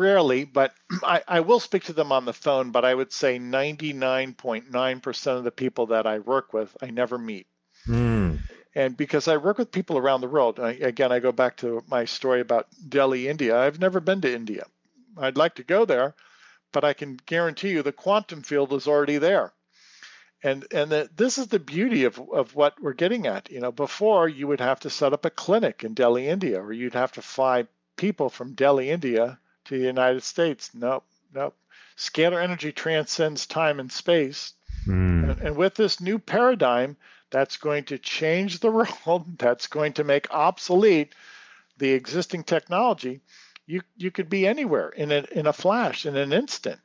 [SPEAKER 2] Rarely, but I, I will speak to them on the phone. But I would say 99.9% of the people that I work with, I never meet. Mm. And because I work with people around the world, I, again, I go back to my story about Delhi, India. I've never been to India. I'd like to go there, but I can guarantee you the quantum field is already there. And and the, this is the beauty of, of what we're getting at. You know, before you would have to set up a clinic in Delhi, India, or you'd have to fly people from Delhi, India to the United States. No, Nope. Scalar energy transcends time and space. Mm. And, and with this new paradigm, that's going to change the world, that's going to make obsolete the existing technology. You, you could be anywhere in a, in a flash, in an instant.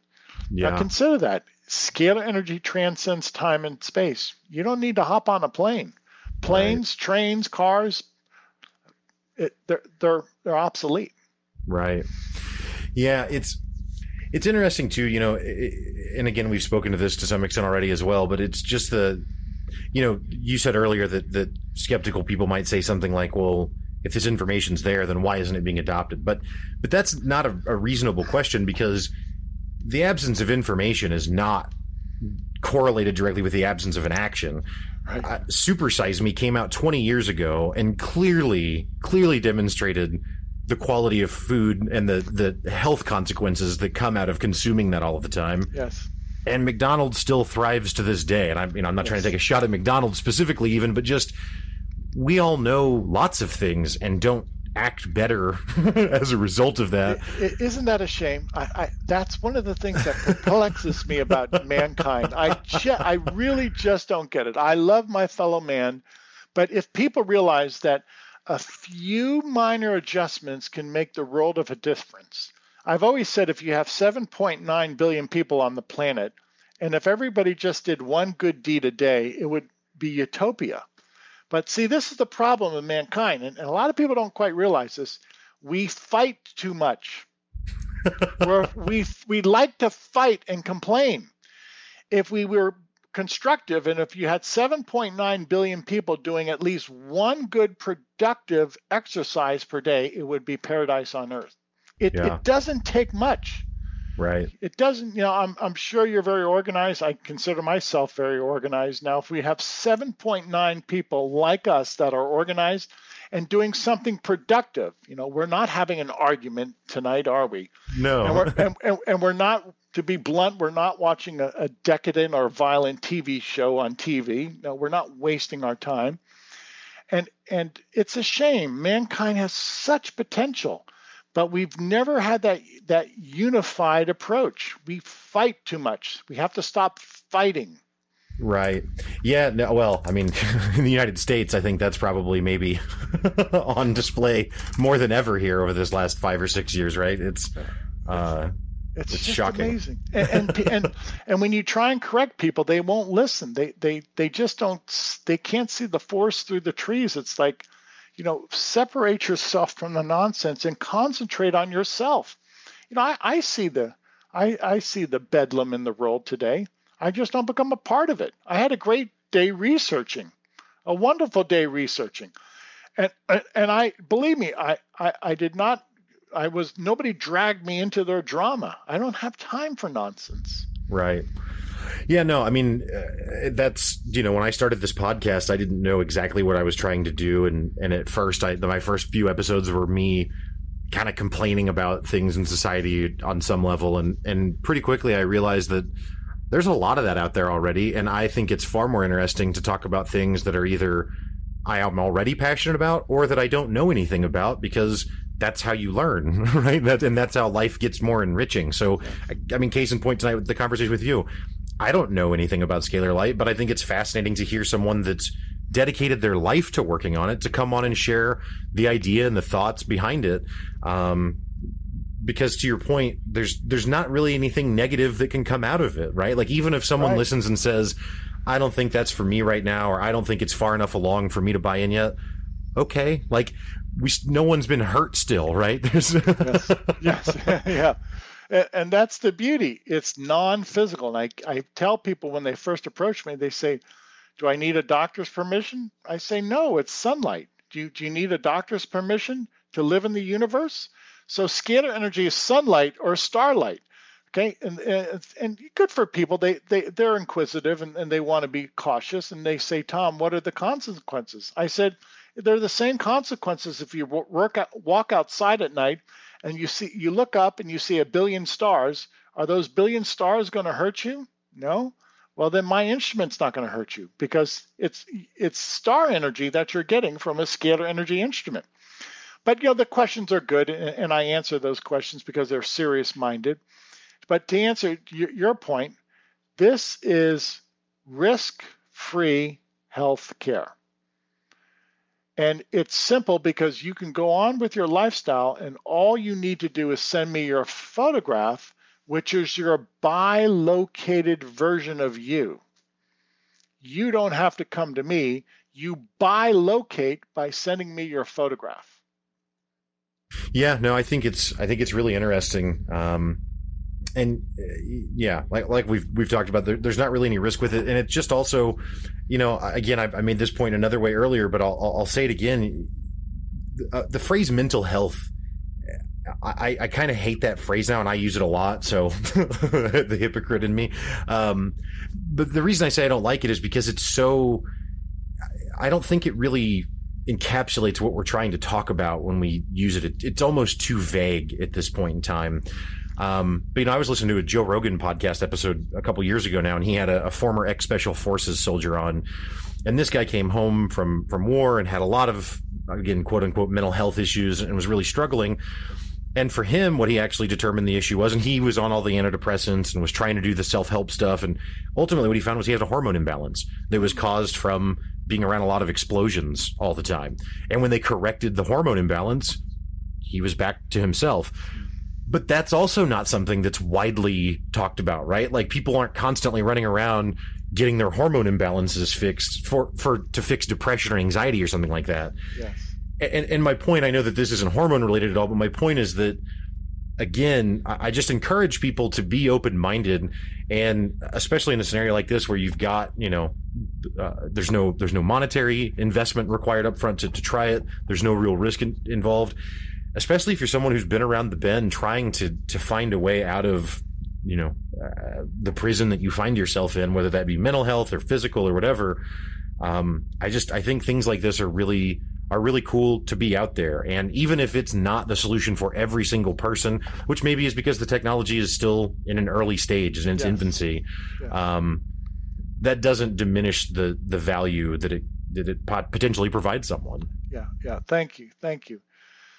[SPEAKER 2] Yeah. Now consider that. Scalar energy transcends time and space. You don't need to hop on a plane. Planes, right. trains, cars, it, they're they're they're obsolete.
[SPEAKER 1] Right. Yeah, it's it's interesting too. You know, and again, we've spoken to this to some extent already as well. But it's just the, you know, you said earlier that that skeptical people might say something like, "Well, if this information's there, then why isn't it being adopted?" But but that's not a, a reasonable question because the absence of information is not correlated directly with the absence of an action. Right. Uh, Me came out 20 years ago and clearly, clearly demonstrated the quality of food and the, the health consequences that come out of consuming that all of the time.
[SPEAKER 2] Yes.
[SPEAKER 1] And McDonald's still thrives to this day. And I'm, you know, I'm not yes. trying to take a shot at McDonald's specifically even, but just we all know lots of things and don't act better as a result of that.
[SPEAKER 2] Isn't that a shame? I, I, that's one of the things that perplexes me about mankind. I, I really just don't get it. I love my fellow man, but if people realize that a few minor adjustments can make the world of a difference. I've always said if you have 7.9 billion people on the planet, and if everybody just did one good deed a day, it would be utopia. But see, this is the problem of mankind, and, and a lot of people don't quite realize this. We fight too much. we we like to fight and complain. If we were constructive, and if you had 7.9 billion people doing at least one good productive exercise per day, it would be paradise on earth. It, yeah. it doesn't take much.
[SPEAKER 1] Right.
[SPEAKER 2] It doesn't, you know, I'm, I'm sure you're very organized. I consider myself very organized. Now, if we have 7.9 people like us that are organized and doing something productive, you know, we're not having an argument tonight, are we?
[SPEAKER 1] No.
[SPEAKER 2] And we're, and, and, and we're not, to be blunt, we're not watching a, a decadent or violent TV show on TV. No, we're not wasting our time. And, and it's a shame. Mankind has such potential but we've never had that that unified approach. We fight too much. We have to stop fighting.
[SPEAKER 1] Right. Yeah. No, well, I mean, in the United States, I think that's probably maybe on display more than ever here over this last five or six years. Right. It's. Uh,
[SPEAKER 2] it's, it's shocking. amazing. And, and and and when you try and correct people, they won't listen. They they they just don't. They can't see the forest through the trees. It's like you know, separate yourself from the nonsense and concentrate on yourself. You know, I, I see the I, I see the bedlam in the world today. I just don't become a part of it. I had a great day researching, a wonderful day researching. And and I believe me, I, I, I did not I was nobody dragged me into their drama. I don't have time for nonsense.
[SPEAKER 1] Right. Yeah, no, I mean, uh, that's, you know, when I started this podcast, I didn't know exactly what I was trying to do. And, and at first, I, my first few episodes were me kind of complaining about things in society on some level. And, and pretty quickly, I realized that there's a lot of that out there already. And I think it's far more interesting to talk about things that are either I am already passionate about or that I don't know anything about because that's how you learn, right? That, and that's how life gets more enriching. So, I, I mean, case in point tonight with the conversation with you, I don't know anything about scalar light, but I think it's fascinating to hear someone that's dedicated their life to working on it to come on and share the idea and the thoughts behind it. Um, because to your point, there's there's not really anything negative that can come out of it, right? Like even if someone right. listens and says, "I don't think that's for me right now," or "I don't think it's far enough along for me to buy in yet," okay, like we no one's been hurt still, right?
[SPEAKER 2] There's yes, yes. yeah and that's the beauty. It's non-physical. And I, I tell people when they first approach me, they say, "Do I need a doctor's permission?" I say, "No. It's sunlight. Do you, do you need a doctor's permission to live in the universe?" So scalar energy is sunlight or starlight. Okay, and uh, and, and good for people. They they they're inquisitive and, and they want to be cautious. And they say, "Tom, what are the consequences?" I said, "They're the same consequences if you work out, walk outside at night." and you see you look up and you see a billion stars, are those billion stars going to hurt you? No. Well, then my instrument's not going to hurt you because it's it's star energy that you're getting from a scalar energy instrument. But you know the questions are good, and I answer those questions because they're serious minded. But to answer your point, this is risk-free health care. And it's simple because you can go on with your lifestyle, and all you need to do is send me your photograph, which is your bi located version of you. You don't have to come to me. You bi locate by sending me your photograph.
[SPEAKER 1] Yeah, no, I think it's I think it's really interesting. Um, and uh, yeah, like like we've we've talked about, there, there's not really any risk with it, and it's just also, you know, again, I, I made this point another way earlier, but I'll I'll say it again. Uh, the phrase mental health I, I kind of hate that phrase now, and I use it a lot. So the hypocrite in me. Um, but the reason I say I don't like it is because it's so. I don't think it really encapsulates what we're trying to talk about when we use it. it it's almost too vague at this point in time. Um, but you know, I was listening to a Joe Rogan podcast episode a couple years ago now, and he had a, a former ex special forces soldier on, and this guy came home from from war and had a lot of again quote unquote mental health issues and was really struggling. And for him, what he actually determined the issue was, and he was on all the antidepressants and was trying to do the self help stuff. And ultimately, what he found was he had a hormone imbalance that was caused from being around a lot of explosions all the time. And when they corrected the hormone imbalance, he was back to himself. But that's also not something that's widely talked about, right? Like people aren't constantly running around getting their hormone imbalances fixed for, for to fix depression or anxiety or something like that. Yes and, and my point, I know that this isn't hormone related at all, but my point is that again, I just encourage people to be open minded, and especially in a scenario like this where you've got, you know, uh, there's no there's no monetary investment required up front to, to try it. There's no real risk in, involved, especially if you're someone who's been around the bend trying to to find a way out of you know uh, the prison that you find yourself in, whether that be mental health or physical or whatever. Um, I just I think things like this are really are really cool to be out there. And even if it's not the solution for every single person, which maybe is because the technology is still in an early stage, in its yes. infancy, yeah. um, that doesn't diminish the the value that it that it potentially provides someone.
[SPEAKER 2] Yeah, yeah. Thank you, thank you.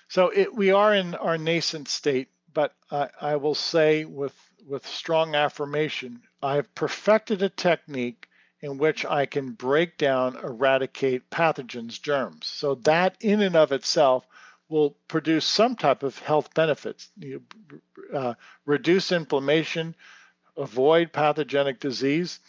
[SPEAKER 2] So it, we are in our nascent state, but I, I will say with with strong affirmation, I've perfected a technique in which I can break down, eradicate pathogens, germs. So that in and of itself will produce some type of health benefits. You, uh, reduce inflammation, avoid pathogenic disease.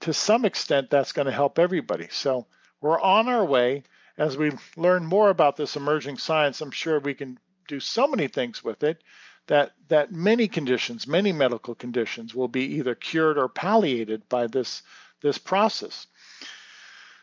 [SPEAKER 2] To some extent, that's going to help everybody. So we're on our way. As we learn more about this emerging science, I'm sure we can do so many things with it that that many conditions, many medical conditions, will be either cured or palliated by this this process.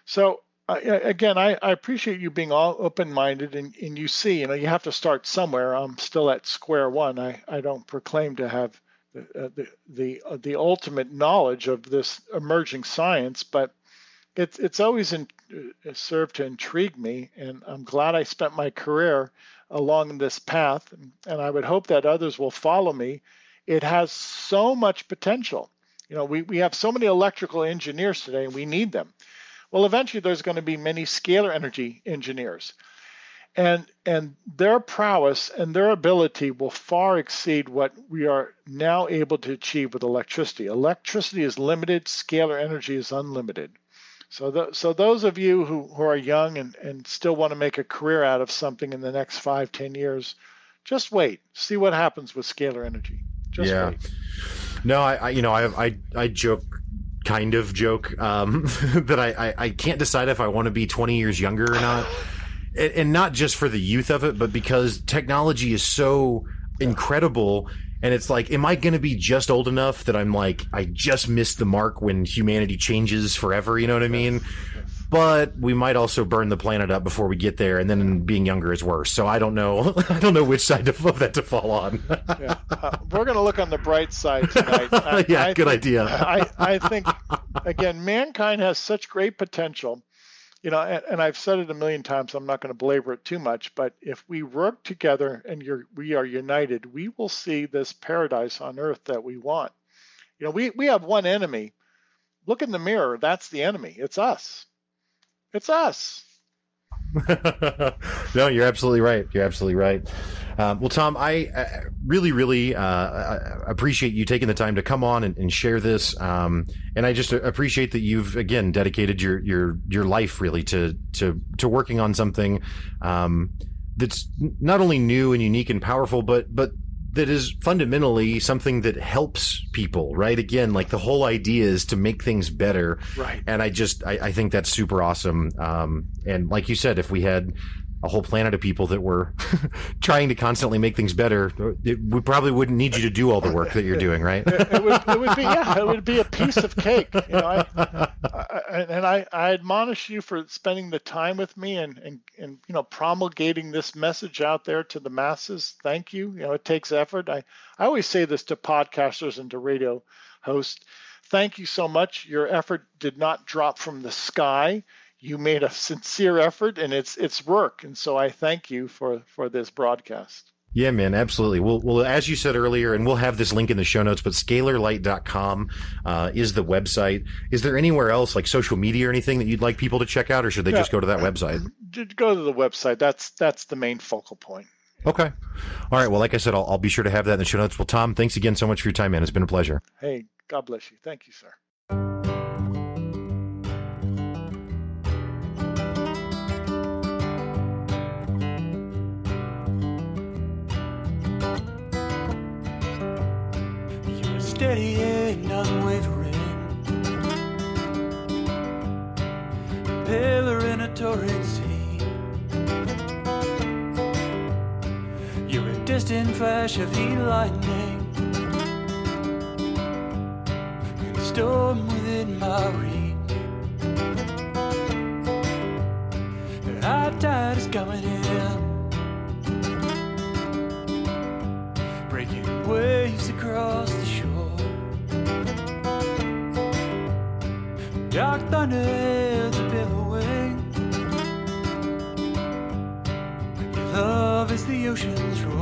[SPEAKER 2] So uh, again, I, I, appreciate you being all open-minded, and, and, you see, you know, you have to start somewhere. I'm still at square one. I, I don't proclaim to have the uh, the the, uh, the, ultimate knowledge of this emerging science, but it's it's always in, uh, served to intrigue me, and I'm glad I spent my career along this path, and I would hope that others will follow me. It has so much potential. You know, we, we have so many electrical engineers today, and we need them. Well, eventually there's going to be many scalar energy engineers. And, and their prowess and their ability will far exceed what we are now able to achieve with electricity. Electricity is limited, scalar energy is unlimited. So, so those of you who, who are young and, and still want to make a career out of something in the next five, ten years, just wait. See what happens with scalar energy. Just
[SPEAKER 1] yeah.
[SPEAKER 2] wait.
[SPEAKER 1] No, I, I you know, I, I, I joke kind of joke um, that I, I, I, can't decide if I want to be 20 years younger or not. And, and not just for the youth of it, but because technology is so incredible. And it's like, am I going to be just old enough that I'm like, I just missed the mark when humanity changes forever? You know what I mean? but we might also burn the planet up before we get there, and then being younger is worse. So I don't know. I don't know which side of that to fall on.
[SPEAKER 2] yeah. uh, we're going to look on the bright side tonight.
[SPEAKER 1] I, yeah, I good
[SPEAKER 2] think,
[SPEAKER 1] idea.
[SPEAKER 2] I, I think again, mankind has such great potential. You know, and, and I've said it a million times. I'm not going to belabor it too much, but if we work together and we are united, we will see this paradise on earth that we want. You know, we we have one enemy. Look in the mirror. That's the enemy. It's us. It's us.
[SPEAKER 1] no, you're absolutely right. You're absolutely right. Um, well, Tom, I uh, really, really uh, appreciate you taking the time to come on and, and share this. Um, and I just appreciate that you've again dedicated your your your life really to to to working on something um, that's not only new and unique and powerful, but but that is fundamentally something that helps people, right? Again, like the whole idea is to make things better.
[SPEAKER 2] Right.
[SPEAKER 1] And I just, I, I think that's super awesome. Um, and like you said, if we had a whole planet of people that were trying to constantly make things better, it, we probably wouldn't need you to do all the work that you're doing, right?
[SPEAKER 2] it, would, it would be, yeah, it would be a piece of cake. You know, I, I, and I, I admonish you for spending the time with me and, and, and, you know, promulgating this message out there to the masses. Thank you. You know, it takes effort. I, I always say this to podcasters and to radio hosts. Thank you so much. Your effort did not drop from the sky you made a sincere effort and it's it's work and so i thank you for for this broadcast
[SPEAKER 1] yeah, man, absolutely. Well, well, as you said earlier, and we'll have this link in the show notes, but scalarlight.com uh, is the website. Is there anywhere else, like social media or anything, that you'd like people to check out, or should they yeah, just go to that website?
[SPEAKER 2] Go to the website. That's that's the main focal point.
[SPEAKER 1] Okay. All right. Well, like I said, I'll, I'll be sure to have that in the show notes. Well, Tom, thanks again so much for your time, man. It's been a pleasure.
[SPEAKER 2] Hey, God bless you. Thank you, sir.
[SPEAKER 3] Distant flash of heat lightning. Storm within my reach. The high tide is coming in. Breaking waves across the shore. Dark thunder is billowing. Your love is the ocean's roar.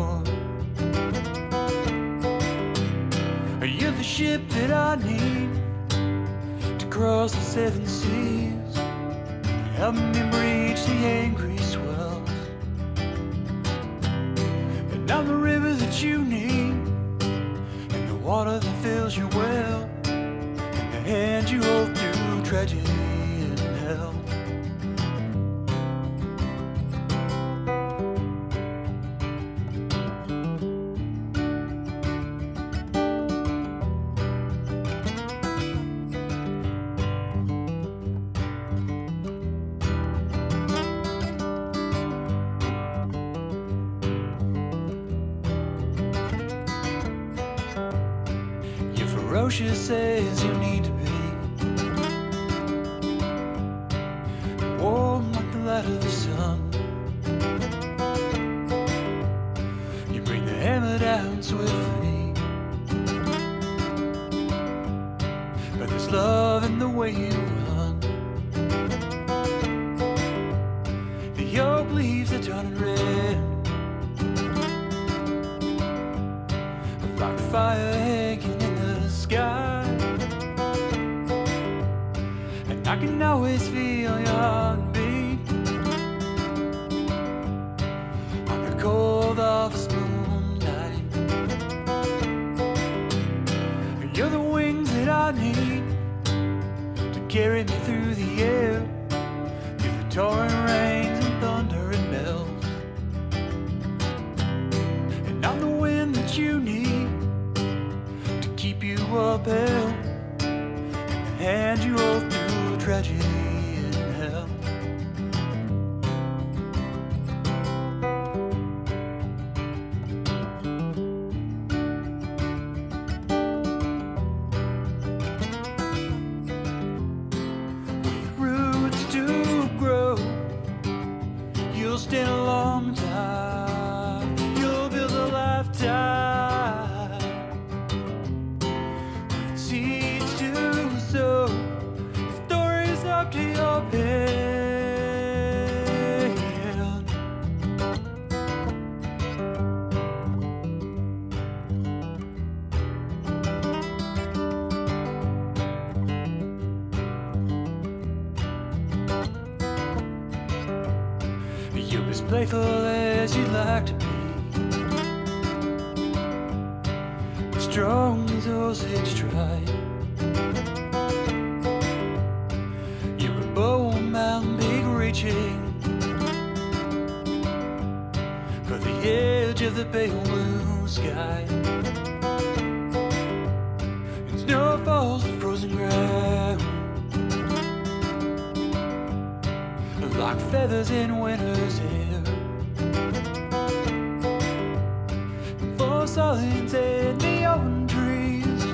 [SPEAKER 3] Ship that I need to cross the seven seas? Help me breach the angry swells. And I'm the river that you need, and the water that fills your well, and the hand you hold through tragedy Like fire hanging in the sky. And I can always feel your heartbeat on the cold of a smooth night. You're the wings that I need to carry me through the air, through the torrent rains you and hand you hold to like feathers in winter's air. For silence and neon trees,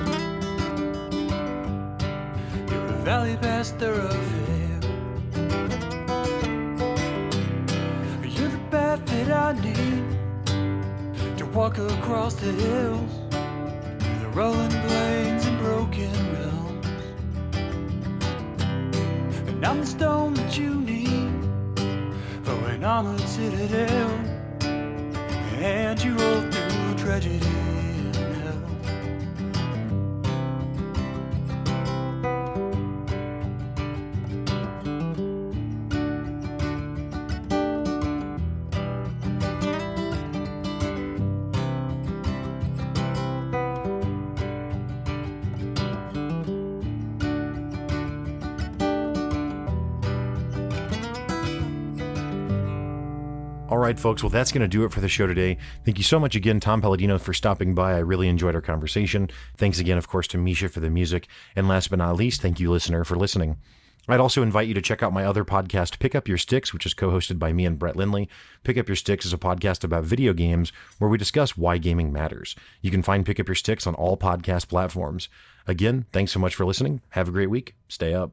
[SPEAKER 3] you're a valley past thoroughfare. You're the path that I need to walk across the hills, the rolling plains And I'm the stone that you need for an armored citadel, and you roll through tragedy
[SPEAKER 1] right, folks. Well, that's going to do it for the show today. Thank you so much again, Tom Paladino, for stopping by. I really enjoyed our conversation. Thanks again, of course, to Misha for the music. And last but not least, thank you, listener, for listening. I'd also invite you to check out my other podcast, Pick Up Your Sticks, which is co hosted by me and Brett Lindley. Pick Up Your Sticks is a podcast about video games where we discuss why gaming matters. You can find Pick Up Your Sticks on all podcast platforms. Again, thanks so much for listening. Have a great week. Stay up.